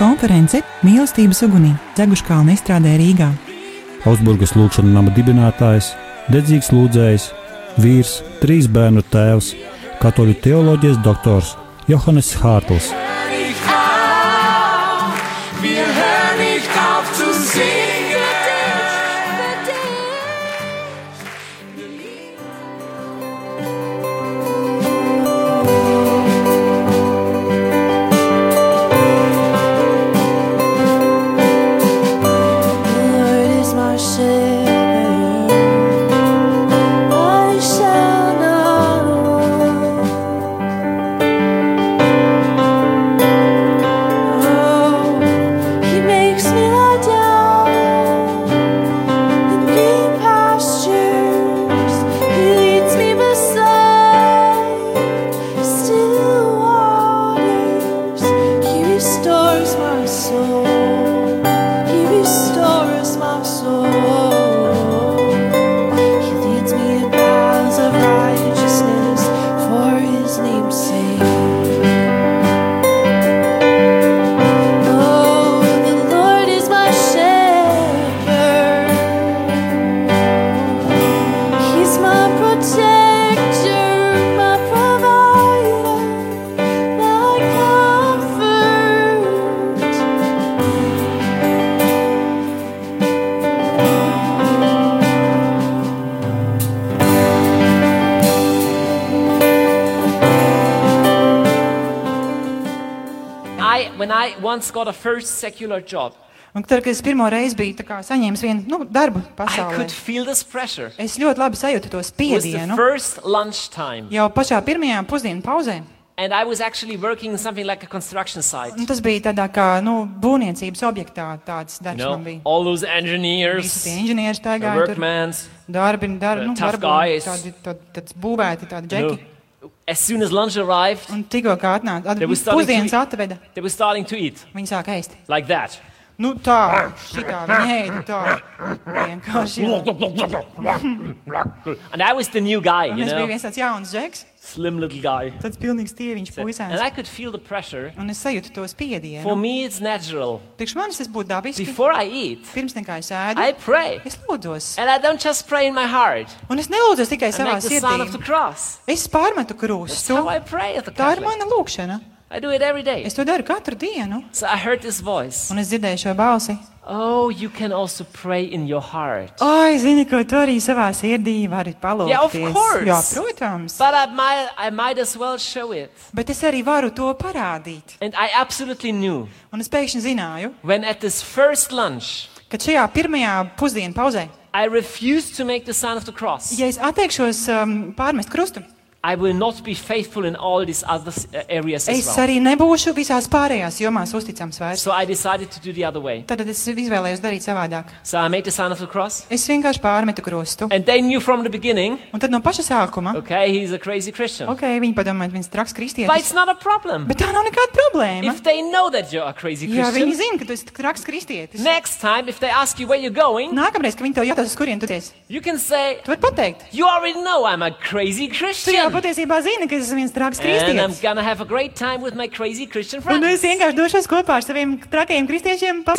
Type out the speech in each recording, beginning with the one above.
konference Mīlestības ugunī Dzeguškalna izstrādē Rīgā. Augsburgas lūkšanas nama dibinātājs, dedzīgs lūdzējs, vīrs, trīs bērnu tēvs, katoļu teoloģijas doktors Johannes Hārtls. Once got a first secular job, Un tad, kad es pirmo reizi biju tā kā saņēmis vienu nu, darbu I pasaulē, could feel this pressure. es ļoti labi sajūtu to It was the spiedienu. first lunchtime, Jau pašā pirmajā pusdienu pauzē. and I was actually working in something like a construction site. Un tas bija tādā kā nu, būvniecības objektā, tāds You darbs know, man bija. all those Visi engineers, tie inženieri the staigāja tur. workmen. Darbi, darbi, the nu, tough varbūt guys. tādi tādi- tāds būvēti, tādi You know, džeki. As soon as lunch arrived, Un tikko kā atnāca, They were starting to pusdienas eat. atveda, they were starting to eat viņi sāk ēst. like that. Nu tā, šitā viņi ēda tā. Vienkārši. jā. And I was the new guy, Un you es biju know, viens tāds jauns džeks, slim little guy. tāds pilnīgs tieviņš And puisēns. I could feel the pressure. Un es sajūtu to For spiedienu. me, it's natural. Priekš manis tas būtu dabiski. Before I eat, Pirms nekā es ēdu, I pray. es lūdzos. And I don't just pray in my heart. Un es nelūdzos tikai I savā make the sign of the sirdī. cross. Es pārmetu That's krustu. how I pray at the Tā ir Catholic. mana lūkšana. I do it every day. Es to daru katru dienu. So I heard this voice. Un es dzirdēju šo balsi. Oh, you can also pray in your heart. Ai, zini, ko tu arī savā sirdī vari Yeah, of palūkties. course. Jā, protams. But I might, I might as well show it. Bet es arī varu to parādīt. And I absolutely knew Un es pēkšņi zināju, when at this first lunch, ka šajā pirmajā pusdienu pauzē, I refused to make the sign of the cross. ja es atteikšos um, pārmest krustu, I will not be faithful in all these other s- uh, es arī nebūšu visās pārējās jomās uzticams vairs. So I decided to do the other way. Tad es izvēlējos darīt savādāk. So I made the sign of the cross. Es vienkārši pārmetu krustu. And they knew from the beginning, Un tad no paša sākuma, okay, he's a crazy Christian. ok, viņi padomā, ka viņš ir traks But kristietis. it's not a problem. Bet tā nav nekāda problēma. If they know that you're a crazy Jā, viņi zina, ka tu esi traks kristietis. next time, if they ask you where you're going, Nākamreiz, kad viņi tev jautās, uz kurien tu esi, you can say, tu vari pateikt. You already know I'm a crazy Tu jau Christian. patiesībā zini, ka es esmu viens traks kristietis. gonna have a great time with my crazy Christian Un es friends. vienkārši došos kopā ar saviem trakajiem kristiešiem. Pa...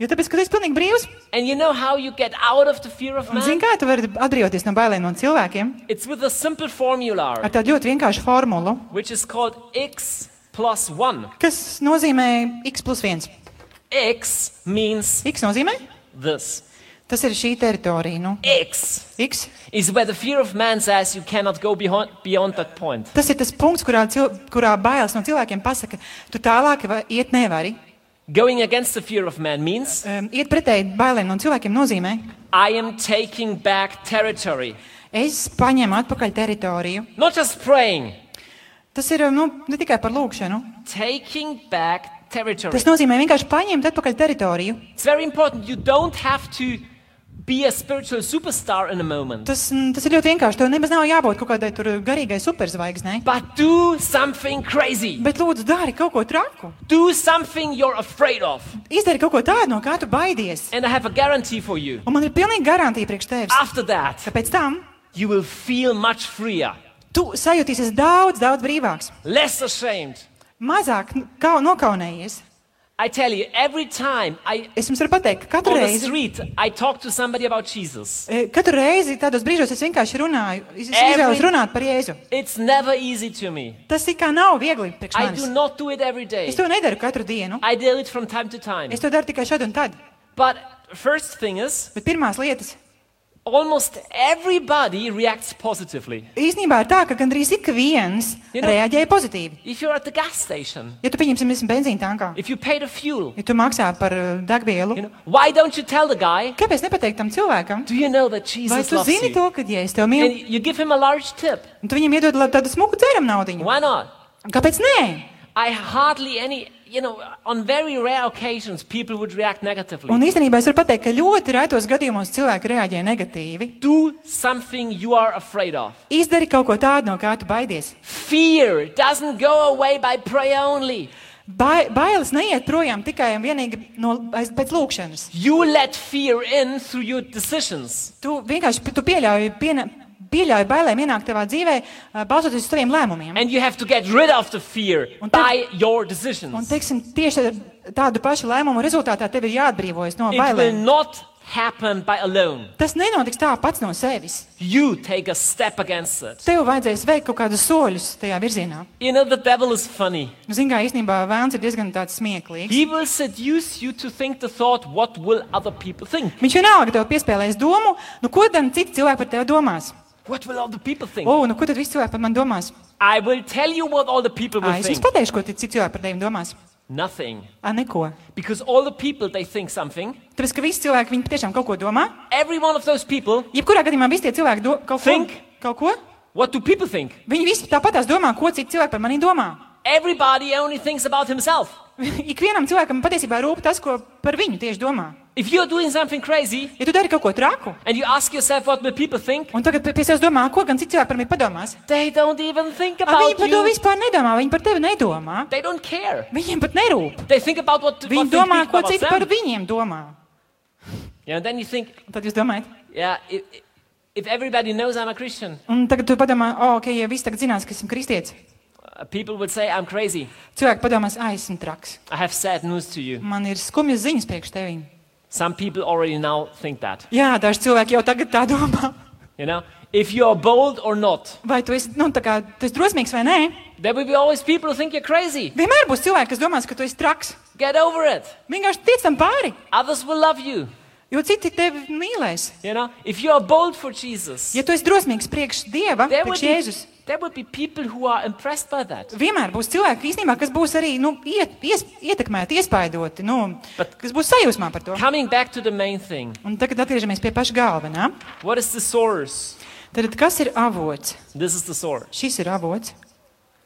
Jo tāpēc, ka tu esi pilnīgi brīvs. And you know how you get out of the fear of Un zini, man? kā tu vari atbrīvoties no bailēm no cilvēkiem? It's with a simple formula, Ar tādu ļoti vienkāršu formulu, which is called x plus 1. kas nozīmē x plus 1. X means X nozīmē? this. Tas ir šī teritorija. Nu. X X. is where the fear of man says you cannot go beyond, beyond that point. Tas ir tas punkts, kurā, cil... kurā bailes no cilvēkiem pasaka, tu tālāk va- iet nevari. Going against the fear of man means Um, iet pretēji bailēm no cilvēkiem nozīmē, I am taking back territory. es paņemu atpakaļ teritoriju. Not just praying, Tas ir um, nu, ne tikai par lūkšanu. taking back territory. Tas nozīmē vienkārši paņemt atpakaļ teritoriju. It's very important. You don't have to Tas, mm, tas ir ļoti vienkārši. Tev nemaz nav jābūt kaut kādai garīgai superzvaigznei. but do something crazy. Bet lūdzu, dari kaut ko traku. Do something you're afraid of. Izdari kaut ko tādu, no kā tu baidies. And I have a guarantee for you. Un man ir pilnīgi garantija priekš tevis. That, Ka pēc tam you will feel much freer, tu sajutīsies daudz, daudz brīvāks. less ashamed, Mazāk kau, nokaunējies. I tell you, every time I Es jums varu pateikt, ka katru on the reizi, street I talk to somebody about Jesus, e, katru reizi tādos brīžos es vienkārši runāju, es es Every- izvēlos runāt par Jēzu. it's never easy to me. Tas it kā nav viegli priekš I manis. do not do it every day. Es to nedaru katru dienu. I do it from time to time. Es to daru tikai šad un tad. But first thing is, Bet pirmās lietas almost everybody reacts positively. īstenībā ir tā, ka gandrīz ik viens You know- reaģēja pozitīvi. If you're at the gas station, Ja tu pieņemsim, esmu benzīna tankā, if you pay the fuel, ja tu maksā par uh, degvielu, you know, why don't you tell the guy, kāpēc nepateikt tam cilvēkam? do you know that Vai Jesus tu loves zini you? to, ka ja es tev And mīlu, you give him a large tip. un tu viņam iedod la- tādu smuku dzeram naudu? Why not? Kāpēc nē? I hardly any, you know, on very rare occasions, people would react negatively. Un īstenībā es varu pateikt, ka ļoti retos gadījumos cilvēki reaģē negatīvi. Do something you are afraid of. Izdari kaut ko tādu, no kā tu baidies. Fear doesn't go away by prayer only. Bai, bailes neiet projām tikai un vienīgi no, pēc lūkšanas. Tu vienkārši tu pieļauj, piena, pieļauj bailēm ienākt tavā dzīvē, ā, balstoties uz saviem lēmumiem. And you have to get rid of the fear Un tad- by your Un, decisions. teiksim, tieši tādu pašu lēmumu rezultātā tev ir jāatbrīvojas no It bailēm. happen by alone. Tas nenotiks tā pats no sevis. You take a step against it. Tev vajadzēs veikt kaut kādus soļus tajā virzienā. You know, the devil is funny. Ziniet, kā īstenībā vēlams ir diezgan tāds smieklīgs. He will seduce you to think the thought, what will other people think? Viņš vienalga tev piespēlēs domu, nu ko tad citi cilvēki par tevi domās? What will other people think? O, nu ko tad visi cilvēki par mani domās? I will tell you what all the people will Ā, es jums think. pateikšu, ko tad citi cilvēki par tevi domās. Nothing. Ā, neko. Because all the people, they think something. Tāpēc, ka visi cilvēki viņi tiešām kaut ko domā. Every one of those people, Jebkurā gadījumā visi tie cilvēki do, kaut, ko, Think. kaut ko. what do people think? Viņi visi tāpatās domā, ko citi cilvēki par mani domā. Everybody only thinks about himself. Ikvienam cilvēkam patiesībā rūp tas, ko par viņu tieši domā. If you're doing something crazy Ja tu dari kaut ko traku, and you ask yourself what will people think, un tagad pie sevis domā, ko gan citi cilvēki par mani padomās, they don't even think Ā, viņi about par to you. vispār nedomā, viņi par tevi nedomā. They don't care. Viņiem pat nerūp. They think about what, Viņi what domā, ko about citi par them. viņiem domā. Yeah, and then you think, Un tad jūs domājat, yeah, if, if everybody knows I'm a Christian, un tagad tu padomā, oh, ok, ja visi tagad zinās, ka esmu kristietis. People would say I'm crazy. Cilvēki padomās, ah, esmu traks. I have sad news to you. Man ir skumjas ziņas priekš tevīm. Some people already now think that. Jā, daži cilvēki jau tagad tā domā. You know, if you're bold or not, Vai tu esi, nu, tā kā, tu esi drosmīgs vai nē? there will be always people who think you're crazy. Vienmēr būs cilvēki, kas domās, ka tu esi traks. Get over it. Vienkārši tic tam pāri, Others will love you. jo citi tevi mīlēs. You know, if you're bold for Jesus, Ja tu esi drosmīgs priekš Dieva, priekš Jēzus, be, there will be people who are impressed by that. vienmēr būs cilvēki, īstenībā, kas būs arī nu, iet, ies, ietekmēti, iespaidoti, nu, Bet- kas būs sajūsmā par to. Coming back to the main thing, Un tagad atgriežamies pie paša galvenā. what is the source? Tad kas ir avots? This is the source. Šis ir avots.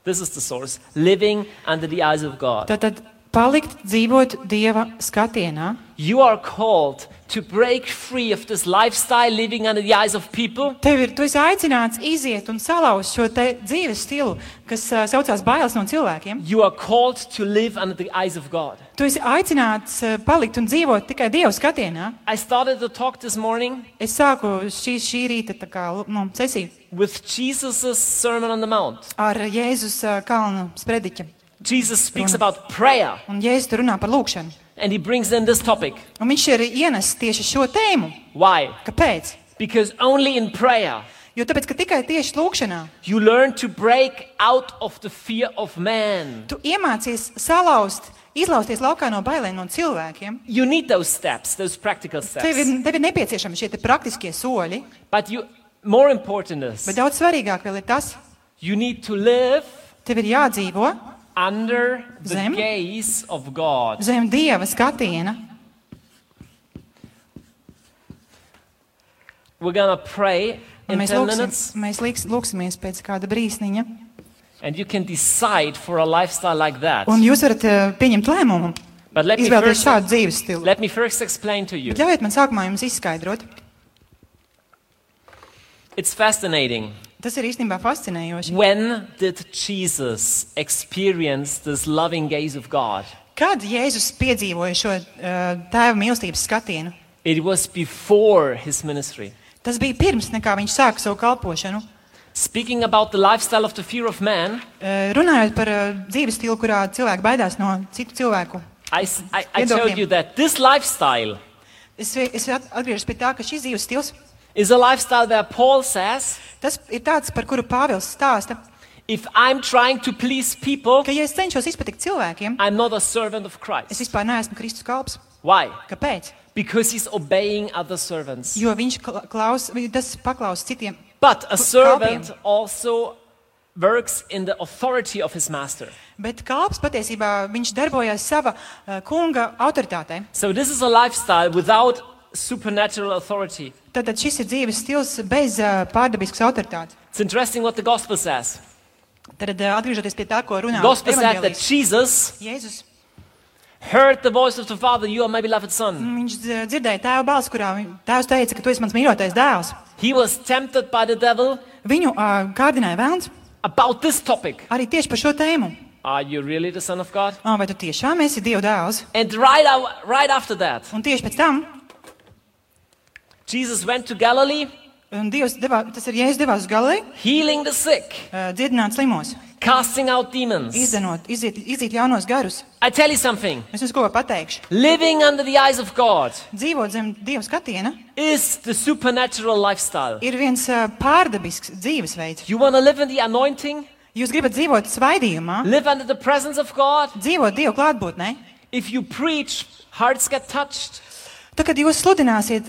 This is the source. Living under the eyes of God. Tātad palikt dzīvot Dieva skatienā. You are called to break free of this lifestyle living under the eyes of people Tev ir, tu esi aicināts iziet un salauzt šo te dzīves stilu, kas uh, saucās bailes no cilvēkiem. You are called to live under the eyes of God. Tu esi aicināts uh, palikt un dzīvot tikai Dieva skatienā. I started the talk this morning Es sāku šī, šī rīta tā kā, nu, sesiju with Jesus' Sermon on the Mount. ar Jēzus uh, kalnu sprediķa. Jesus speaks about prayer Un Jēzus tur runā par lūkšanu. and he brings in this topic. Un viņš ir ienesis tieši šo tēmu. Why? Kāpēc? Because only in prayer Jo tāpēc, ka tikai tieši lūkšanā you learn to break out of the fear of man. tu iemācies salauzt, izlausties laukā no bailēm no cilvēkiem. You need those steps, those practical Tev ir, steps. tev ir nepieciešami šie te praktiskie soļi, But you, more important is bet daudz svarīgāk vēl ir tas, you need to live tev ir jādzīvo under the Zem. gaze of God. zem Dieva skatiena. We're gonna pray Un in mēs, 10 lūksim, minutes, mēs liks, lūksimies pēc kāda brīsniņa. and you can decide for a lifestyle like that. Un jūs varat uh, pieņemt lēmumu, But let me, izvēlēties first, šādu dzīves stilu. let me first explain to you. Bet ļaujiet man sākumā jums izskaidrot. It's fascinating. Tas ir īstenībā fascinējoši. When did Jesus experience this loving gaze of God? Kad Jēzus piedzīvoja šo uh, tēva mīlestības skatienu? It was before his ministry. Tas bija pirms nekā viņš sāka savu kalpošanu. Speaking about the lifestyle of the fear of man, Uh, runājot par uh, dzīves stilu, kurā cilvēki baidās no citu cilvēku I, s- I- I Viedokļiem. told you that this lifestyle Es, es at- atgriežos pie tā, ka šis dzīves stils is a lifestyle where Paul says, tas ir tāds, par kuru Pāvils stāsta, if I'm trying to please people, ka, ja es cenšos izpatikt cilvēkiem, I'm not a servant of es Christ. vispār neesmu Kristus kalps. Why? Kāpēc? Because he's obeying other servants. Jo viņš kla- klaus, vi- tas paklaus citiem. But a Kalpiem. servant also works in the authority of his master. Bet kalps patiesībā viņš darbojas sava uh, kunga autoritātē. So this is a lifestyle without supernatural authority. Tātad šis ir dzīves stils bez uh, pārdabiskas autoritātes. It's interesting what the gospel says. Tad uh, atgriežoties pie tā, ko The runā gospel said that evaņģēlijs. Jesus Jēzus. heard the voice of the Father, You are my beloved Son. Viņš dz- dzirdēja tēva balsi, kurā viņ- tēvs teica, ka tu esi mans mīļotais dēls. He was tempted by the devil Viņu uh, kārdināja vēlns about this topic. arī tieši par šo tēmu. Are you really the Son of God? Oh, vai tu tiešām esi Dieva dēls? And right, out, right after that, Un tieši pēc tam Jesus went to Galilee, un Dievs devā, tas ir Jēzus devās uz Galilei, healing the sick, uh, dziedināt slimos, casting out demons. izdenot, iziet, iziet jaunos garus. I tell you something Es jums ko pateikšu. living under the eyes of God Dzīvot zem Dieva skatiena is the supernatural lifestyle. ir viens uh, pārdabisks dzīvesveids. You want to live in the anointing, Jūs gribat dzīvot svaidījumā, live under the presence of God. dzīvot Dieva klātbūtnē. If you preach, hearts get touched. Tad, kad jūs sludināsiet,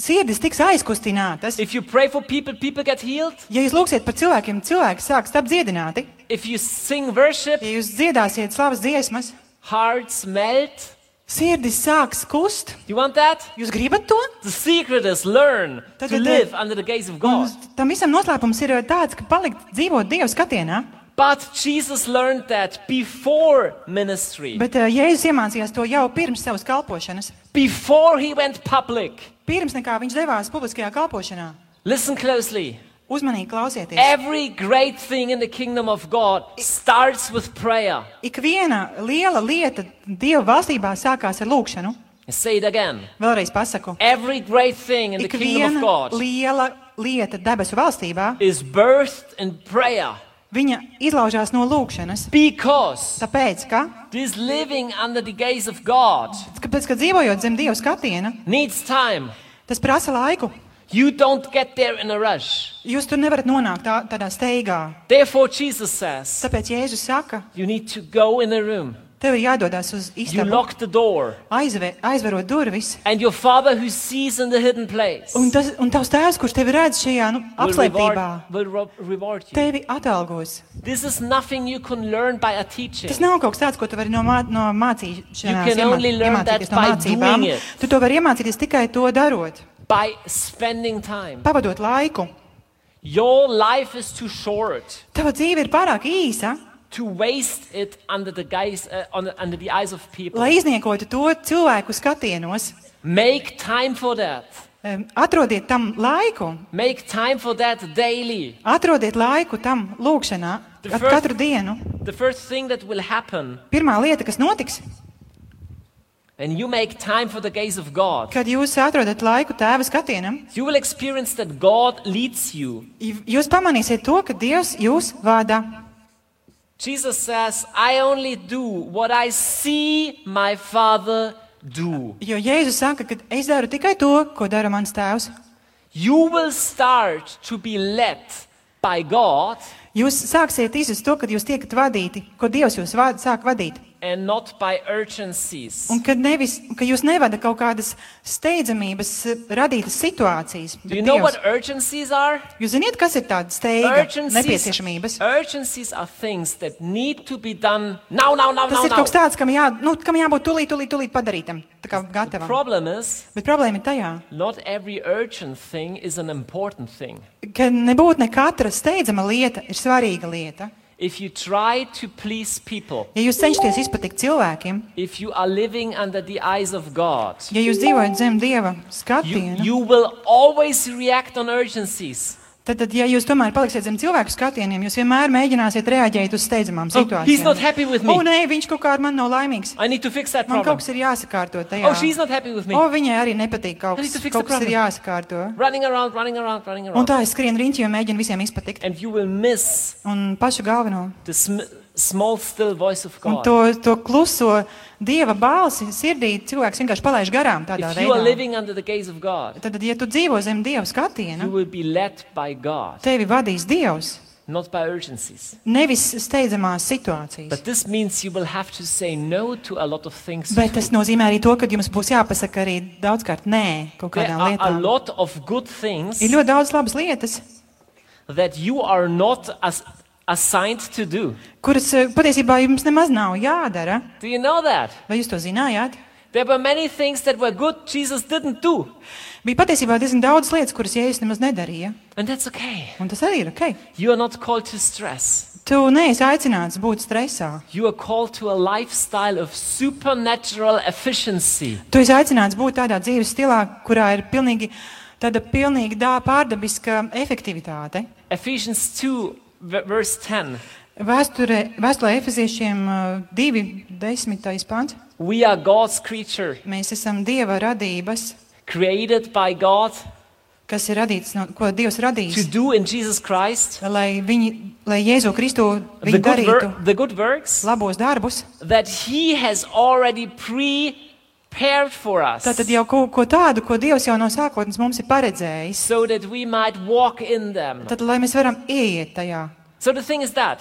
sirdis tiks aizkustinātas. If you pray for people, people get healed. Ja jūs lūgsiet par cilvēkiem, cilvēki sāks tapt dziedināti. If you sing worship, Ja jūs dziedāsiet slavas dziesmas, hearts melt. sirdis sāks kust. You want that? Jūs gribat to? The secret is learn Tad- to tad- live under the gaze of Un God. Tam visam noslēpums ir uh, tāds, ka palikt dzīvot Dieva skatienā. But Jesus learned that before ministry, Bet uh, Jēzus iemācījās to jau pirms savas kalpošanas. before he went public. Pirms nekā viņš devās publiskajā kalpošanā. Listen closely. Uzmanīgi klausieties. Every great thing in the kingdom of God starts with prayer. Ik viena liela lieta Dieva valstībā sākās ar lūgšanu. I say it again. Vēlreiz pasaku. Every great thing in the Ik kingdom of viena God liela lieta debesu valstībā, is birthed in prayer. Viņa izlaužās no lūgšanas. Because Tāpēc, ka, this living under the gaze of God kāpēc, ka dzīvojot zem Dieva skatiena, needs time. tas prasa laiku. You don't get there in a rush. Jūs tur nevarat nonākt tā, tādā steigā. Therefore, Jesus says, Tāpēc Jēzus saka, you need to go in a room. Tev ir jādodas uz You istabu, lock the door. aizver, aizverot durvis. And your Father who sees in the hidden place Un, tas, un tavs tēvs, kurš tevi redz šajā nu, will reward, apslēptībā, will ro- reward you. tevi atalgos. This is nothing you can learn by a teaching. Tas nav kaut kas tāds, ko tu vari no, mā, no mācīšanās You can only learn that iemācīties no by mācībām. doing it. Tu to vari iemācīties tikai to darot, By spending time. pavadot laiku. Your life is too short Tava dzīve ir pārāk īsa, guise, uh, on under the eyes of people. lai izniekotu to cilvēku skatienos. Make time for that. Atrodiet tam laiku, Make time for that daily. atrodiet laiku tam at first- katru dienu. The first thing that will happen Pirmā lieta, kas notiks, when you make time for the gaze of God, kad jūs atrodat laiku tēva skatienam, you will experience that God leads you. jūs pamanīsiet to, ka Dievs jūs vada. Jesus says, I only do what I see my Father do. Jo Jēzus saka, ka es daru tikai to, ko dara mans tēvs. You will start to be led by God Jūs sāksiet izjust to, kad jūs tiekat vadīti, ko Dievs jūs vada, sāk vadīt. Urgencies. Un kad nevis, ka jūs nevada kaut kādas steidzamības eh, radītas situācijas. You know urgencies? Jūs zināt, kas ir tāda steiga nepieciešamības? urgencies be done now, now, now, Tas ir kaut kas tāds, kam, jā, nu, kam jābūt tūlīt, tūlīt, tūlīt padarītam, is, Bet problēma ir tajā, ka nebūtu ne katra steidzama lieta ir svarīga lieta. If you try to please people, Ja jūs cenšaties izpatikt cilvēkiem, if you are living under the eyes of God, ja jūs dzīvojat zem Dieva you, you will always react on urgencies. Tad, tad, ja jūs tomēr paliksiet zem cilvēku skatieniem, jūs vienmēr mēģināsiet reaģēt uz steidzamām Oh, situācijām. he's not happy with me. O, nē, viņš kaut kā ar mani nav laimīgs. Man problem. kaut kas ir jāsakārto tajā. Oh, she's not happy with me. O, viņai arī nepatīk kaut kas. Kaut kas ir jāsakārto. Running around, running around, running Un around. tā es skrienu riņķi un mēģinu visiem izpatikt. Un pašu galveno. Small, still voice of Un to, to kluso dieva balsi sirdī cilvēks vienkārši palaiž garām tādā If you are veidā. living under the gaze of God, Tad, ja tu dzīvo zem dieva you skatiena, will be led by God, tevi vadīs dievs, not by urgencies. nevis steidzamās situācijas. But this means you will have to say no to a lot of things. Bet tas nozīmē arī to, ka jums būs jāpasaka arī daudzkārt nē kaut kādām lietām. lot of good things Ir ļoti daudz labas lietas, that you are not as assigned to do. kuras eh, patiesībā jums nemaz nav jādara. Do you know that? Vai jūs to zinājāt? There were many things that were good Jesus didn't do. Bija patiesībā diezgan daudz lietas, kuras Jēzus nemaz nedarīja. And that's okay. Un tas arī ir ok. You are not called to stress. Tu neesi aicināts būt stresā. You are called to a lifestyle of supernatural efficiency. Tu esi aicināts būt tādā dzīves stilā, kurā ir pilnīgi, tāda pilnīgi dā, pārdabiska efektivitāte. Ephesians 2, v- verse 10. Vēsture, vēsturē Efeziešiem 2.10. pants. We are God's creature, Mēs esam Dieva radības, created by God kas ir radīts, no, ko Dievs to radījis, do in Jesus Christ lai, viņi, lai Jēzu Kristu the viņi good, darītu wor- the good works labos darbus. that He has already prepared for us Tātad jau kaut ko tādu, ko Dievs jau no sākotnes mums ir paredzējis, so that we might walk in them. tad lai mēs varam ieiet tajā. So the thing is that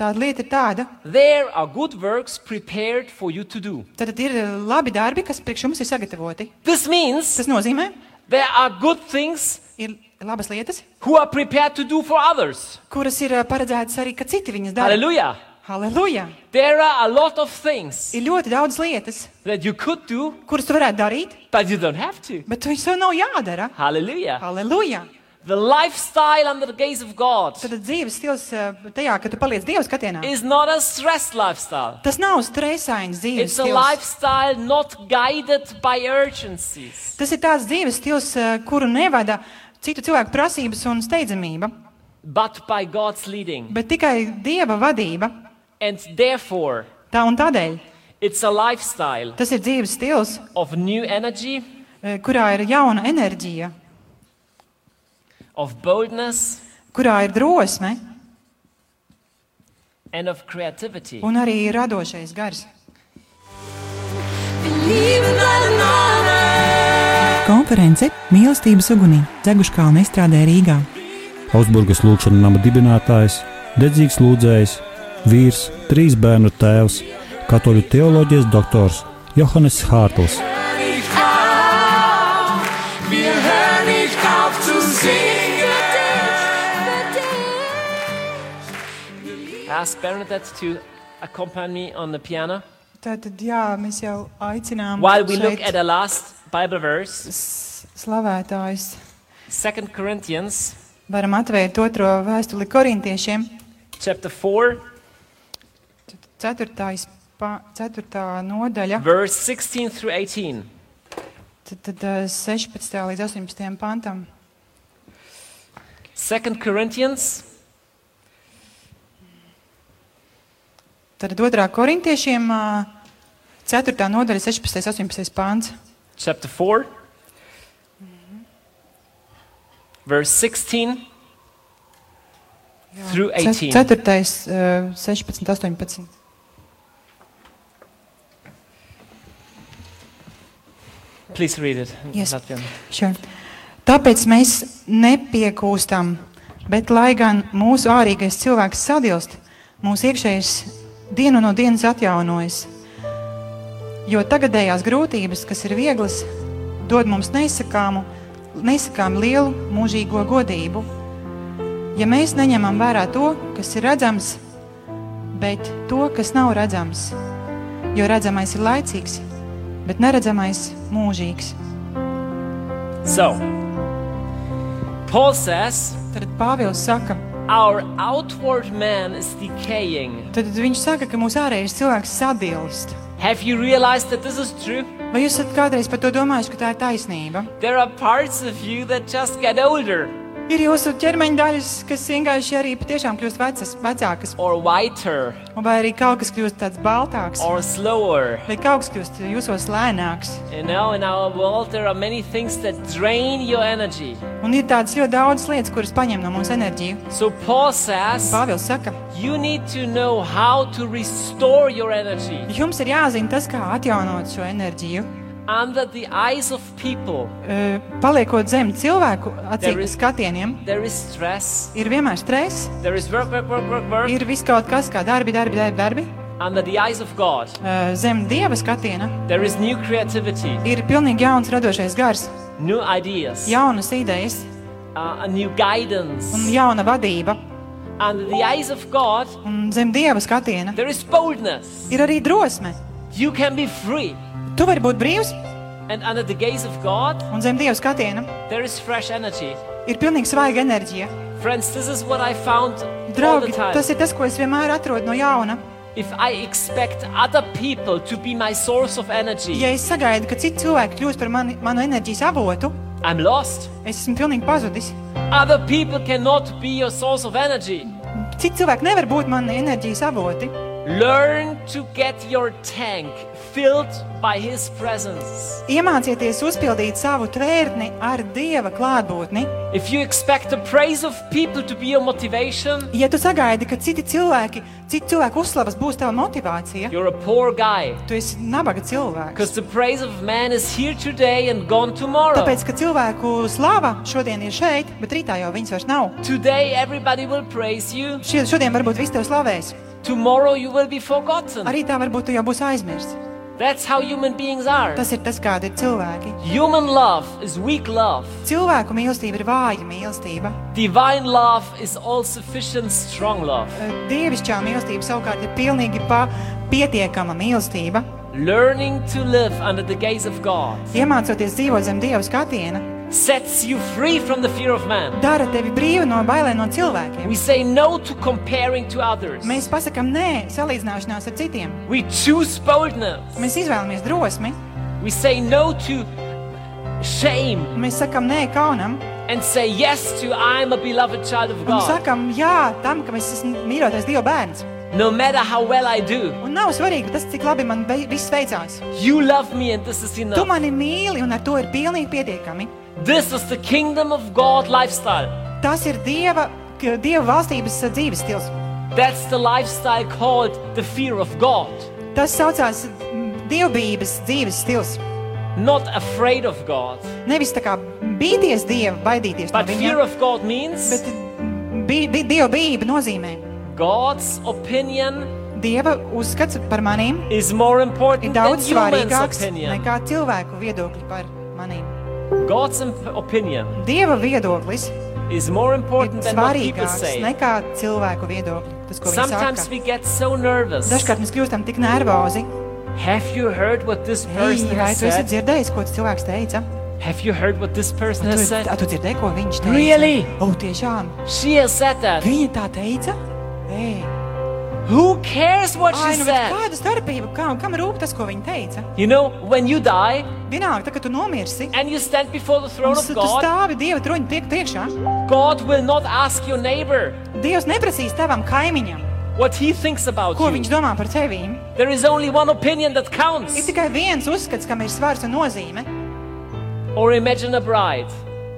Tāda lieta ir tāda, there are good works prepared for you to do. tad ir labi darbi, kas priekš jums ir sagatavoti. This means Tas nozīmē, there are good things ir labas lietas, who are prepared to do for others. kuras ir ā, paredzētas arī, ka citi viņas dara. Hallelujah. Halleluja! There are a lot of things Ir ļoti daudz lietas, that you could do, kuras tu varētu darīt, but you don't have to. bet viņas tev nav jādara. Hallelujah. Halleluja! The lifestyle under the gaze of God Tad dzīves stils ā, tajā, ka tu paliec Dieva skatienā. is not a stressed lifestyle. Tas nav stresains dzīves It's a stils. lifestyle not guided by urgencies. Tas ir tāds dzīves stils, ā, kuru nevada citu cilvēku prasības un steidzamība, but by God's leading. bet tikai Dieva vadība. And therefore, Tā un tādēļ it's a lifestyle tas ir dzīves stils, of new energy, ā, kurā ir jauna enerģija, of boldness, kurā ir drosme and of creativity. un arī radošais gars. Konference Mīlestības ugunī Dzeguškalna izstrādē Rīgā. Augsburgas lūkšanas nama dibinātājs, dedzīgs lūdzējs, vīrs, trīs bērnu tēvs, katoļu teoloģijas doktors Johannes Hārtls. Ask Bernadette to accompany me on the piano Tātad, jā, mēs jau aicinām while we look at the last Bible verse, s- slavētājus. 2 Corinthians Varam atvērt otro vēstuli korintiešiem, chapter 4, ceturtais, pa, ceturtā nodaļa, verse 16 through 18. tad, tad ā, 16. līdz 18. pantam. 2 Corinthians Tad otrā korintiešiem, ā, ceturtā nodaļa, 16. 18. pants. chapter 4, verse 16 through 18. Ceturtais, ā, 16, 18. Please read it. Yes. Latvian. Sure. Tāpēc mēs nepiekūstam, bet lai gan mūsu ārīgais cilvēks sadilst, mūsu iekšējais dienu no dienas atjaunojas. Jo tagadējās grūtības, kas ir vieglas, dod mums neizsakāmu, neizsakāmu lielu mūžīgo godību. Ja mēs neņemam vērā to, kas ir redzams, bet to, kas nav redzams, jo redzamais ir laicīgs, bet neredzamais mūžīgs. So, Paul says, Tad Pāvils saka, Our outward man is decaying. tad viņš saka, ka mūsu ārējais cilvēks sadilst. Have you realized that this is true? Vai jūs esat kādreiz par to domājuši, ka tā ir taisnība? There are parts of you that just get older. Ir jūsu ķermeņa daļas, kas vienkārši arī patiešām kļūst vecas, vecākas, or whiter vai arī kaut kas kļūst tāds baltāks, or slower. vai kaut kas kļūst jūsos lēnāks. You know, in our world, there are many things that drain your energy. Un ir tādas ļoti daudzas lietas, kuras paņem no mums enerģiju. So Paul says, Pāvils saka, you need to know how to restore your energy jums ir jāzina tas, kā atjaunot šo enerģiju. Under the eyes of people. Eh, Paliekot zem cilvēku acīm skatieniem, There is stress, ir vienmēr stress, there is work, work, work, work, work. ir viss kaut kas, kā darbi, darbi, darbi. darbi. Under the eyes of God, Eh, Zem dieva skatiena there is new creativity, ir pilnīgi jauns radošais gars, new ideas, jaunas idejas uh, a new guidance. un jauna vadība. Under the eyes of God, Un zem dieva skatiena there is boldness. ir arī drosme. You can be free. Tu vari būt brīvs, And under the gaze of God, un zem dieva skatiena there is fresh energy. ir pilnīgi svaiga enerģija. Friends, this is what I found all the Draugi, time. tas ir tas, ko es vienmēr atrodu no jauna. If I expect other people to be my source of energy, Ja es sagaidu, ka citi cilvēki kļūs par mani, manu enerģijas avotu, I'm lost. es esmu pilnīgi pazudis. Other people cannot be your source of energy. Citi cilvēki nevar būt mani enerģijas avoti. Learn to get your tank filled by His presence. Iemācieties uzpildīt savu tvērtni ar dieva klātbūtni. If you expect the praise of people to be your motivation, Ja tu sagaidi, ka citi cilvēki, citi cilvēki uzslavas būs tava motivācija, you're a poor guy. tu esi nabaga cilvēks. Because the praise of man is here today and gone tomorrow. Tāpēc, ka cilvēku slava šodien ir šeit, bet rītā jau viņas vairs nav. Today, everybody will praise you. Šodien varbūt viss tev slavēs, Tomorrow, you will be forgotten. arī tā varbūt tu jau būsi aizmirsts. That's how human beings are. Tas ir tas, kādi ir cilvēki. Human love is weak love. Cilvēku mīlestība ir vāja mīlestība. Divine love is all sufficient, strong love. Dievišķā mīlestība savukārt ir pilnīgi pa, pietiekama mīlestība. Learning to live under the gaze of God Iemācoties dzīvot zem Dieva skatiena, sets you free from the fear of man. dara tevi brīvu no bailēm no cilvēkiem. We say no to comparing to others. Mēs pasakām nē salīdzināšanās ar citiem. We choose boldness. Mēs izvēlamies drosmi, We say no to shame mēs sakām nē kaunam and say yes to I'm a beloved child of un God. sakām jā tam, ka es esmu mīļotais Dieva bērns. No matter how well I do, Un nav svarīgi tas, cik labi man viss veicās. you love me and this is Tu enough. mani mīli un ar to ir pilnīgi pietiekami. This is the kingdom of God lifestyle. Tas ir Dieva, Dieva valstības dzīves stils. That's the lifestyle called the fear of God. Tas saucās dievbijības dzīves stils. Not afraid of God. Nevis tā kā bīties Dieva, baidīties no But fear viņa, of God means bet bi, bi, dievbijība nozīmē God's opinion Dieva uzskats par manīm is more ir important than daudz human's svarīgāks opinion. nekā cilvēku viedokļi par manīm. God's imp- opinion Dieva viedoklis is more ir important than what people svarīgāks say. nekā cilvēku viedokļi. Tas, ko viņi Sometimes saka. we get so nervous. Dažkārt mēs kļūstam tik nervozi. Have you heard what this Hei, person vai has tu esi said? dzirdējis, ko tas cilvēks teica? Have you heard what this person Tu, has a, said? tu dzirdēji, ko viņš teica? Really? O, tiešām. She has said that. Viņa tā teica? Ei, Who cares what Ai, she nu, bet said? kāda starpība? Kam, kam rūp tas, ko viņa teica? You know, when you die Vienalga, tā, kad tu nomirsi, and you stand before the un throne of tu God, stāvi Dieva troņa priek- priekšā. God will not ask your neighbor Dievs neprasīs tavam kaimiņam, what he thinks about ko you. viņš domā par tevi. There is only one opinion that Ir counts. tikai viens uzskats, kam ir svars un nozīme. Or imagine a bride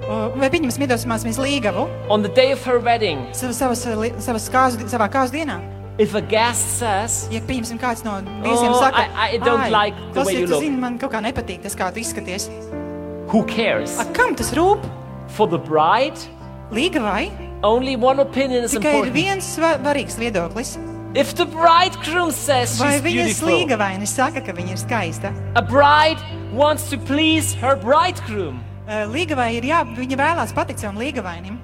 O, Vai pieņemsim, iedomāsimies līgavu on the day of her wedding. savas, savas, li- savas kāzu, savā kāzu dienā? If a guest says, Ja pieņemsim, kāds no viesiem Oh, saka, I- I don't "Ai, like the way you look." Zini, man kaut kā nepatīk tas, kā tu izskaties. Who cares? A, kam tas rūp? For the bride, Līgavai only one opinion is tikai ir important. viens sva- svarīgs viedoklis. If the bridegroom says Vai she's beautiful, līgavaini saka, ka viņa ir skaista? a bride wants to please her bridegroom. Uh, Līgavai ir jā, viņa vēlās patikt savam līgavainim.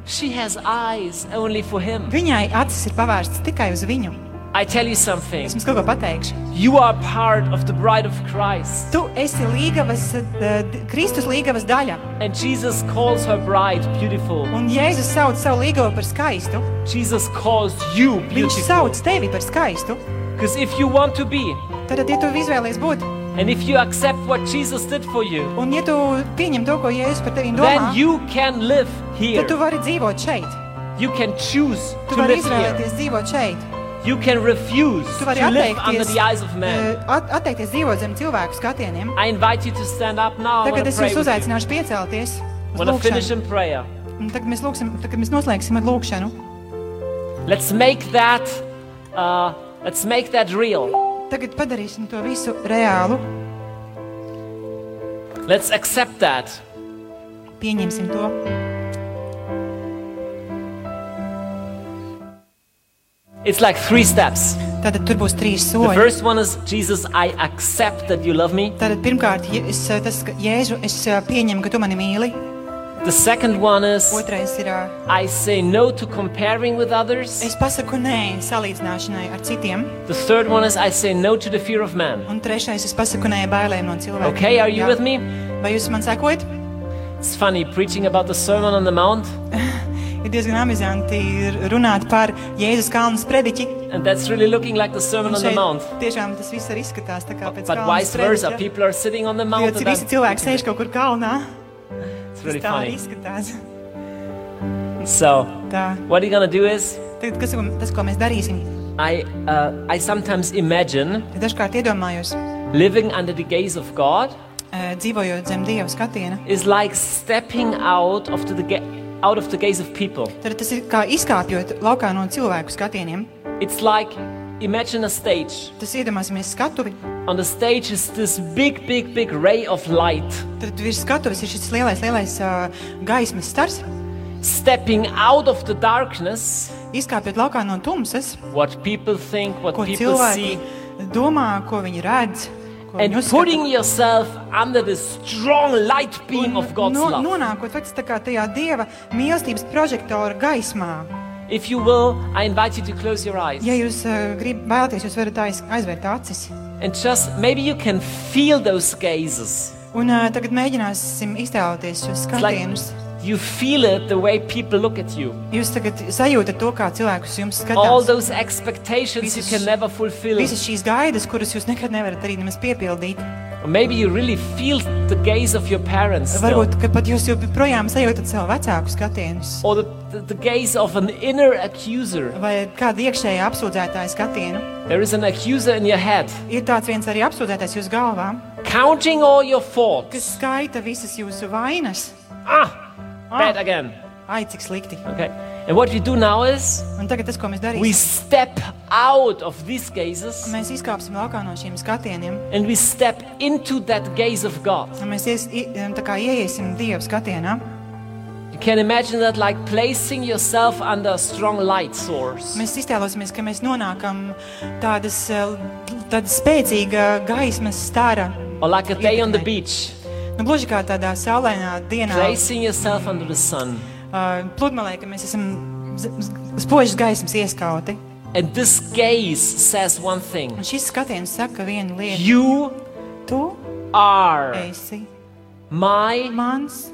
Viņai acis ir pavērstas tikai uz viņu. I tell you something. Es jums kaut ko pateikšu. You are part of the bride of Christ. Tu esi līgavas, uh, Kristus līgavas daļa. And Jesus calls her bride beautiful. Un Jēzus sauc savu līgavu par skaistu. Jesus calls you Viņš beautiful. sauc tevi par skaistu. Because if you want to be, Tad, ja tu izvēlies būt, and if you accept what Jesus did for you, un ja tu pieņem to, ko Jēzus par tevi then domā, you can live here. tad tu vari dzīvot šeit. You can choose Tu to vari live here. izvēlēties dzīvot šeit. You can refuse Tu vari to live under atteikties, the eyes of man. eh, at, atteikties dzīvot zem cilvēku skatieniem. I invite you to stand up now. I Tagad want to es pray jūs with you. uzaicināšu piecelties. I uz want to finish lūkšanu. in prayer. Un Tagad mēs, lūksim, tagad mēs noslēgsim ar lūkšanu. Let's make that. Uh, let's make that real. Tagad padarīsim to visu reālu. Let's accept that. Pieņemsim to. It's like three steps. Tad tur būs trīs The soļi. first one is Jesus, I accept that you love me. Tad pirmkārt, es, tas, Jēzu, es eh, pieņemu, ka tu mani mīli. The second one is Otrais ir, eh, I say no to comparing with others. es pasaku nē salīdzināšanai ar citiem. The third one is I say no to the fear of man. Un trešais, es pasaku nē bailēm no cilvēkiem. Okay, are you Jā. with me? Vai jūs man sekojat? It's funny preaching about the Sermon on the Mount, Ir diezgan amizanti runāt par Jēzus kalnu sprediķi. and that's really looking like the Sermon on the šeit Mount. tiešām tas viss arī izskatās tā kā pēc But kalna vice versa, sprediķa. people are sitting on the Jo mount. cik And visi I'm- cilvēki sēž kaut kur kalnā. It's Tas really tā arī funny. izskatās. So, Tā. what are you gonna do is Tagad, kas, tas, ko mēs darīsim, I uh, I sometimes imagine ir dažkārt iedomājos, living under the gaze of God eh, dzīvojot zem Dieva skatiena. is like stepping out of the ga- out of the gaze of people. Tad tas ir kā izkāpjot laukā no cilvēku skatieniem. It's like imagine a stage. Tas iedomāsimies skatuvi. On the stage is this big, big, big ray of light Tad virs skatuves ir šis lielais, lielais uh, gaismas stars. stepping out of the darkness. Izkāpjot laukā no tumsas, What people think, what ko people see, domā, ko viņi redz. Ko and viņi putting yourself under the strong light beam of God's no, love. nonākot faktiski tā kā tajā dieva mīlestības prožektora gaismā. If you will, I invite you to close your eyes Ja jūs uh, gribat vēlaties, jūs varat aiz, aizvērt acis. and just maybe you can feel those gazes. Un uh, tagad mēģināsim iztēloties šos It's like skatienus. you feel it the way people look at you. Jūs tagad sajūtat to, kā cilvēkus jums All skatās. those expectations you Visas- can never fulfill. Visas šīs gaidas, kuras jūs nekad nevarat arī nemaz piepildīt. Or maybe you really feel the gaze of your parents. still. Varbūt, ka pat jūs joprojām sajūtat savu vecāku skatienus. Or the, the, the gaze of an inner accuser. Vai kāda iekšējā apsūdzētāja skatienu. There is an accuser in your head, Ir tāds viens arī apsūdzētais jūsu galvā, counting all your kas faults. skaita visas jūsu vainas. Ah, bad again. Ai, cik slikti. Okay. And what we do now is Un tagad tas, ko mēs we darīsim, step out of these gazes mēs izkāpsim laukā no šiem skatieniem. and we step into that gaze of God. Un mēs ies, i, tā kā ieiesim Dieva skatienā. You can imagine that like placing yourself under a strong light source. Mēs iztēlosimies, ka mēs nonākam tādas, eh, tāda spēcīga gaismas stara. Or like a day on the ietekmē. beach, Nu, gluži kā tādā saulainā dienā, placing yourself under the sun. Uh, pludmalē, ka mēs esam z- z- spožas gaismas ieskauti. And this gaze says one thing Un šis skatiens saka vienu lietu. You Tu are esi my mans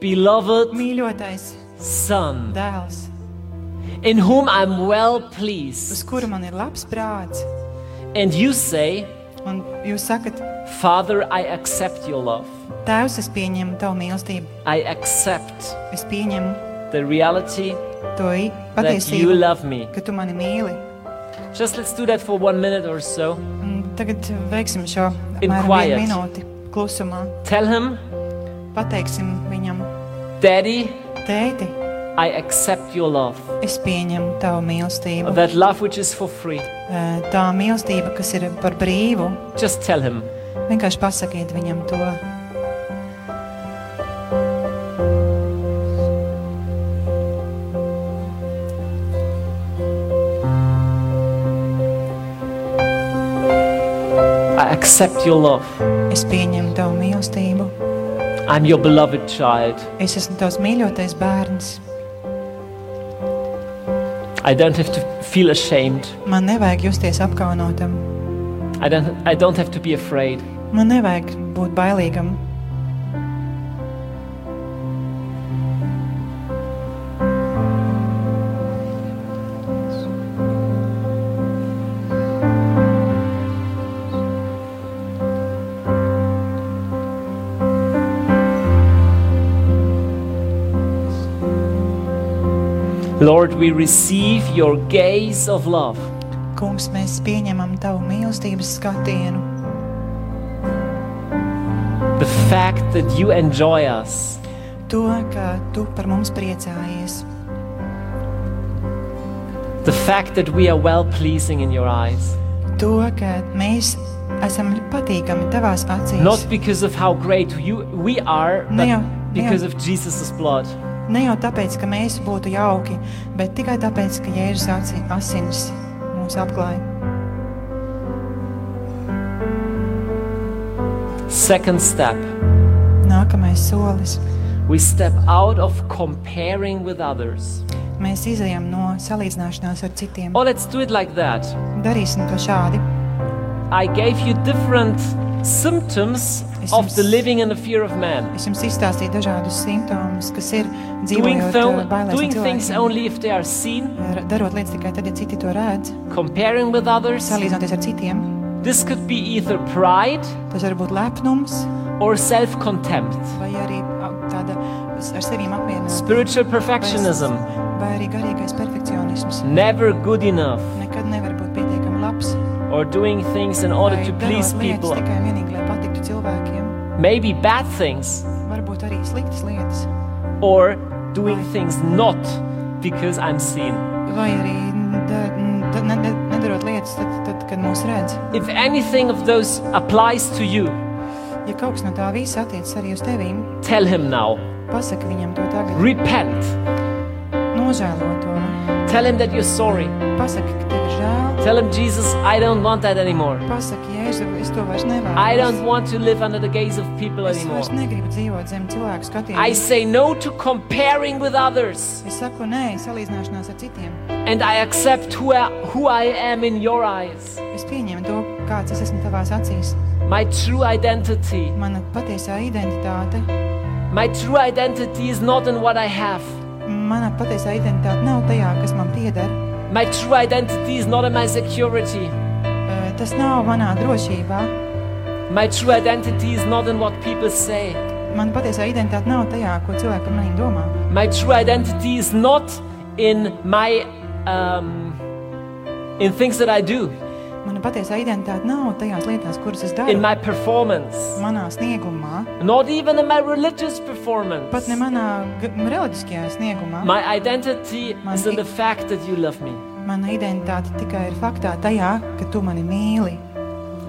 beloved mīļotais Son, dēls, in whom I'm well pleased. uz kuru man ir labs prāts. And you say, Un jūs sakat, Father, I accept your love. Tēvs, es pieņemu tavu mīlestību. I accept Es pieņemu the reality to i- that you patiesību, love me. ka tu mani mīli. Just let's do that for one minute or so. Un tagad veiksim šo In apmēram quiet. vienu minūti klusumā. Tell him, Pateiksim viņam, Daddy, tēti, I accept your love. es pieņemu tavu mīlestību. That love which is for free. Eh, Tā mīlestība, kas ir par brīvu, Just tell him. Vienkārši pasakiet viņam to. I accept your love. Es pieņemu tavu mīlestību. I'm your beloved child. Es esmu tavs mīļotais bērns. I don't have to feel ashamed. Man nevajag justies apkaunotam. I don't, I don't have to be afraid. Man nevajag būt bailīgam. Lord, we receive your gaze of love. Kungs, mēs pieņemam tavu mīlestības skatienu. Fact that you enjoy us. To, ka tu par mums priecājies. The fact that we are well pleasing in your eyes. To, ka mēs esam patīkami tavās acīs. Not because of how great you, we are, but Ne jau- ne because jau- of Jesus' blood. Ne jau tāpēc, ka mēs būtu jauki, bet tikai tāpēc, ka Jēzus aci- asinis mūs apklāja. Second step, Nākamais solis. we step out of comparing with others. Mēs izējām no salīdzināšanās ar citiem. Or let's do it like that. Darīsim to šādi. I gave you different symptoms Es of jums- the living in the fear of man. Es jums izstāstīju dažādus simptomus, kas ir Doing, dzīvojot tho- eh, bailēs no doing things cilvēkiem. only if they are seen, R- Darot lietas tikai tad, ja citi to redz, comparing with others. salīdzinoties ar citiem. This could be either pride Tas var būt lepnums, or self contempt, vai arī tāda ar apmierinātība. spiritual perfectionism, Vai arī garīgais perfekcionisms. never good enough, Nekad nevar būt pietiekami labs. or doing things in order to please people. Tikai vienīgi, lai patiktu cilvēkiem. Maybe bad things, Varbūt arī sliktas lietas. or doing things not because I'm seen. Vai arī da, da, ne, ne, kad mūs redz. If anything of those applies to you, Ja kaut kas no tā visa attiecas arī uz tevīm, tell him now. pasaki viņam to tagad. Repent. Nožēlo to. Tell him that you're sorry. Pasaki, ka tev ir žēl. Tell him, Jesus, I don't want that anymore. Pasaki, Jēzu, es to vairs nevaru. I don't want to live under the gaze of people Es anymore. vairs negribu dzīvot zem cilvēku skatījuma. I say no to comparing with others, Es saku nē, salīdzināšanās ar citiem. and I accept who I, who I am in your eyes. Es pieņemu to, kāds es esmu tavās acīs. My true identity. Mana patiesā identitāte, My true identity is not in what I have. mana patiesā identitāte nav tajā, kas man pieder. My true identity is not in my security. Eh, Tas nav manā drošībā. My true identity is not in what people say. Mana patiesā identitāte nav tajā, ko cilvēki par maniem domā. My true identity is not in my um, in things that I do, Mana patiesā identitāte nav tajās lietās, kuras es in daru. my performance, Manā sniegumā, not even in my religious performance. pat ne manā g- reliģiskajā sniegumā. My identity Man is in i- the fact that you love me. Mana identitāte tikai ir faktā tajā, ka tu mani mīli.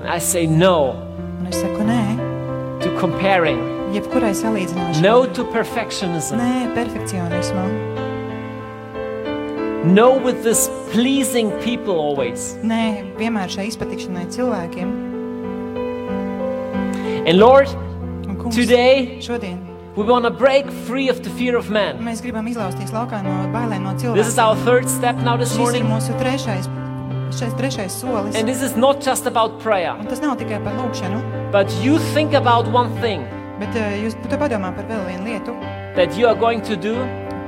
And I say no Un es saku nē, to comparing, jebkurai salīdzināšanai. no to perfectionism, Nē, perfekcionismam. No with this pleasing people always. Nē, vienmēr šai izpatikšanai cilvēkiem. And Lord, Un, kungs, today šodien we want to break free of the fear of man. mēs gribam izlausties laukā no bailēm no This is our third step now this Šis ir morning. mūsu trešais, šis trešais solis. And this is not just about prayer, Un tas nav tikai par lūkšanu, but you think about one thing bet uh, jūs padomā par vēl vienu lietu, that you are going to do,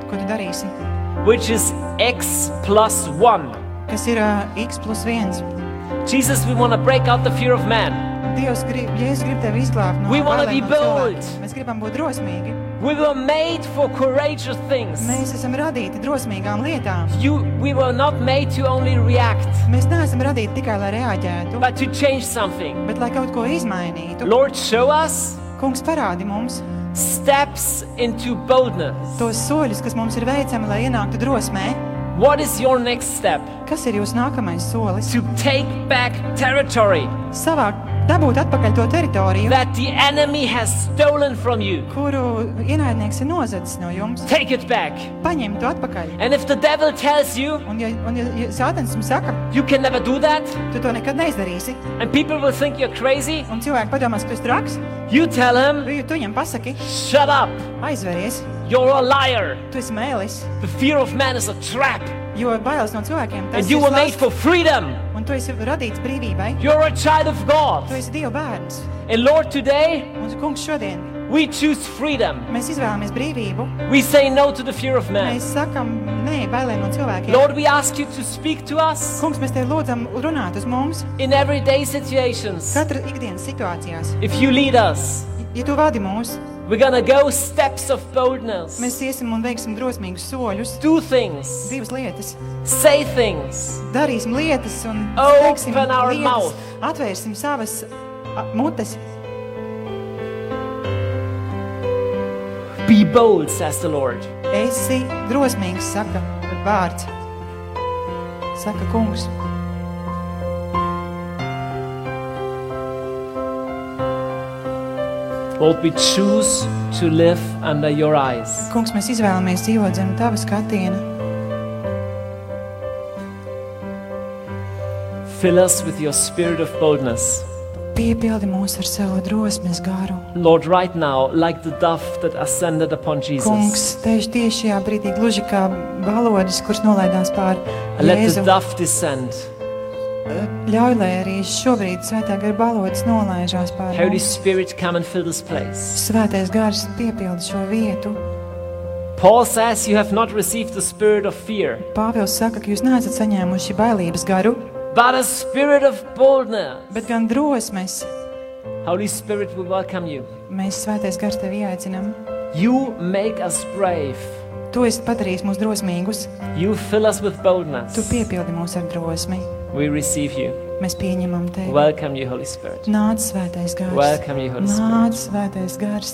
ko tu darīsi. Which is X plus one. Kas ir uh, x plus 1. Jesus, we want to break out the fear of man. Dievs grib, Jēzus grib tevi izglābt no We wanna bailēm be no bold. cilvēkiem. Mēs gribam būt drosmīgi. We were made for courageous things. Mēs esam radīti drosmīgām lietām. You, we were not made to only react, Mēs neesam radīti tikai, lai reaģētu, but to change something. bet lai kaut ko izmainītu. Lord, show us Kungs parādi mums steps into boldness. tos soļus, kas mums ir veicami, lai ienāktu drosmē. What is your next step? Kas ir jūsu nākamais solis? To take back territory Savākt, dabūt atpakaļ to teritoriju, that the enemy has stolen from you. kuru ienaidnieks ir nozadzis no jums. Take it back. Paņem to atpakaļ. And if the devil tells you Un, ja, un ja, ja Sātans jums saka, you can never do that, tu to nekad neizdarīsi, and people will think you're crazy, un cilvēki padomās, ka tu esi traks, you tell him, tad tu viņam pasaki, shut up. aizveries, You're a liar. tu esi mēlis, The fear of man is a trap, jo bailes no cilvēkiem tas and you ir were made slasts, for freedom. un tu esi radīts brīvībai. You're a child of Tu God. esi Dieva bērns. And Lord, today Un, kungs, šodien we choose freedom. mēs izvēlamies brīvību. We say no to the fear of man. Mēs sakam, nē, bailēm no cilvēkiem. Lord, we ask you to speak to us Kungs, mēs tev lūdzam runāt uz mums in everyday situations. katra ikdienas situācijās. If you lead us, Ja tu vadi mūs, We're gonna go steps of boldness. Mēs iesim un veiksim drosmīgus soļus. Do things. Divas lietas. Say things. Darīsim lietas un Open teiksim our lietas. mouth. Atvērsim savas mutes. Be bold, says the Lord. Esi drosmīgs, saka vārds. Saka kungs. Lord, we choose to live under your eyes. Kungs, mēs izvēlamies dzīvot zem tava skatiena. Fill us with your spirit of boldness. Piepildi mūs ar savu drosmes garu. Lord, right now, like the dove that ascended upon Jesus, Kungs, tieši tieši šajā brīdī, gluži kā balodis, kurš nolaidās pār let the Jēzu, dove descend. Ļauj, lai arī šobrīd svētā gara balodis nolaižās pār Holy mums. Spirit, come and fill this place. Svētais gars piepildi šo vietu. Paul says you have not received the spirit of fear, Pāvils saka, ka jūs neesat saņēmuši bailības garu, but a spirit of boldness. bet gan drosmes. Holy Spirit, we welcome you. Mēs svētais gars tevi aicinām. You make us brave. Tu esi padarījis mūs drosmīgus, You fill us with tu boldness. piepildi mūs ar drosmi. We receive you. Mēs pieņemam tevi. Welcome you, Holy Spirit. Nāc svētais gars. Welcome you, Holy Spirit. Nāc svētais gars.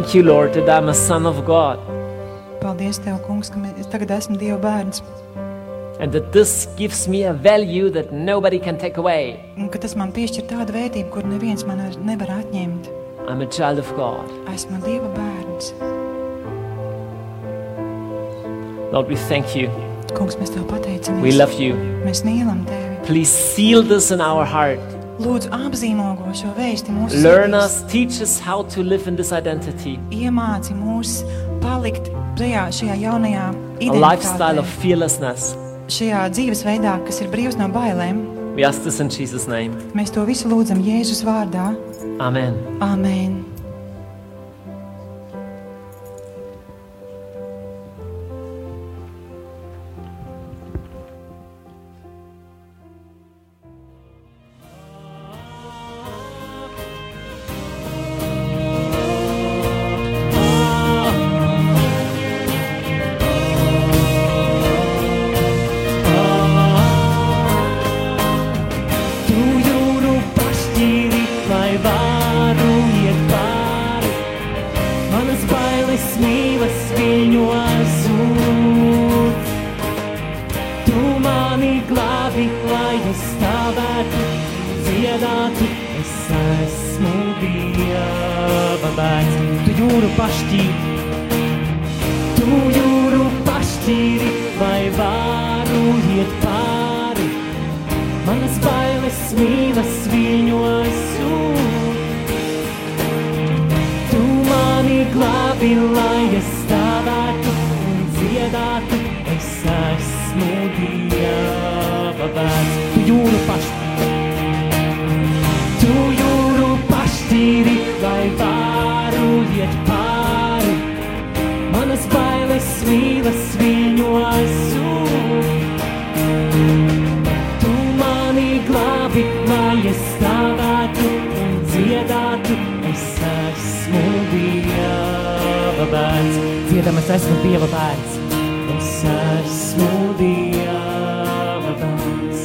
Thank you, Lord, that I'm a son of God Paldies, Tev, kungs, ka es tagad esmu Dieva bērns. and that this gives me a value that nobody can take away. Un ka tas man piešķir tādu vērtību, kur neviens man nevar atņemt. I'm a child of God. Esmu Dieva bērns. Lord, we thank you. Kungs, mēs Tev pateicamies. We love you. Mēs mīlam Tevi. Please seal this in our heart. Lūdzu, apzīmogo šo vēsti mūsu Learn sirdīs. us, teach us how to live in this identity. Iemāci mūs palikt tajā, šajā jaunajā A lifestyle identitātē, of fearlessness. šajā dzīvesveidā, kas ir brīvs no bailēm. We ask this in Jesus' name. Mēs to visu lūdzam Jēzus vārdā. Amen. Āmen! Manas bailes mīlas viņos sūd. Tu mani glābi, lai es stāvētu un dziedātu. Es esmu Dieva bērns. Tu jūru paštīri, tu jūru paštīri, lai varu Dieva bērns. Dziedam, es esmu Dieva bērns. Es esmu Dieva bērns.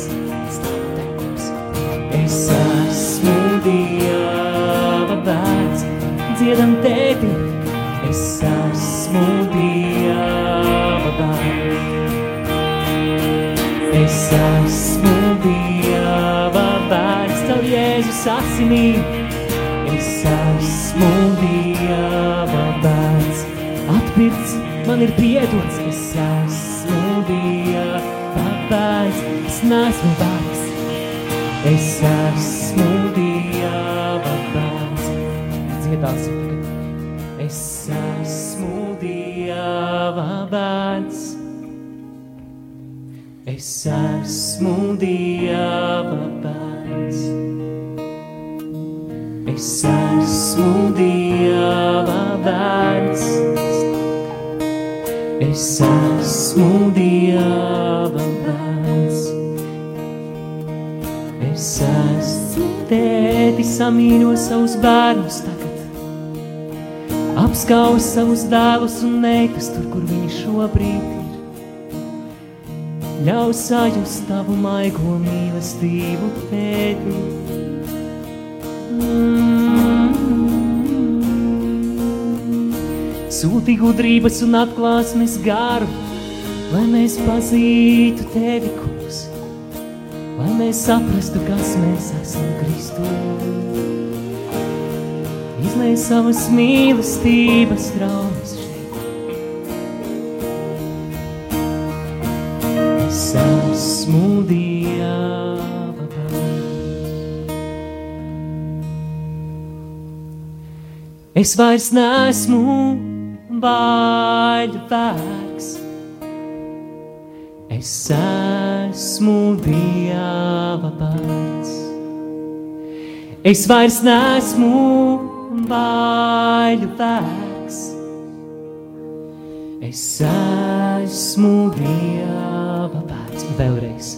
Es esmu Dieva bērns. Dziedam tevi. Es esmu Dieva bērns. Es esmu Dieva bērns, tev Jēzus asinī. Man ir piedots. Es esmu Dieva bērns, es neesmu bērns. Es esmu Dieva bērns. Dziedāsim tagad. Es esmu Dieva bērns. Es esmu Dieva bērns. Es esmu Dieva bērns. Es esmu Dieva bērns. Es esmu tētis, samīļo savus bērnus tagad. Apskauj savus dēlus un meitas tur, kur viņi šobrīd ir. Ļauj sajust tavu maigo mīlestību, tēti. Sūti gudrības un atklāsmes garu, lai mēs pazītu tevi, kungs, lai mēs saprastu, kas mēs esam Kristu. Izlai savas mīlestības traumas šeit. Es esmu Dieva bērns. Es vairs neesmu baļu vergs. Es esmu Dieva bērns. Es vairs neesmu baļu vergs. Es esmu Dieva bērns. Vēlreiz.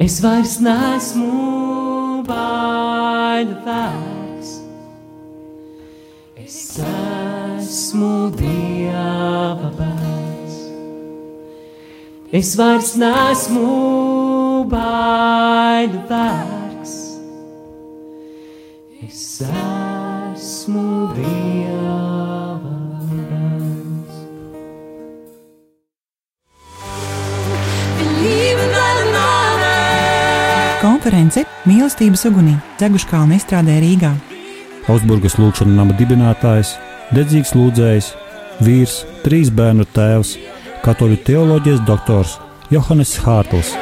Es vairs neesmu baļu vergs. Es esmu Dieva bērns. Es vairs neesmu baļu vergs. Es esmu Dieva bērns. Konference Mīlestības ugunī Dzeguškalna izstrādē Rīgā. Augsburgas lūkšanas nama dibinātājs, dedzīgs lūdzējs, vīrs, trīs bērnu tēvs, katoļu teoloģijas doktors Johannes Hārtls.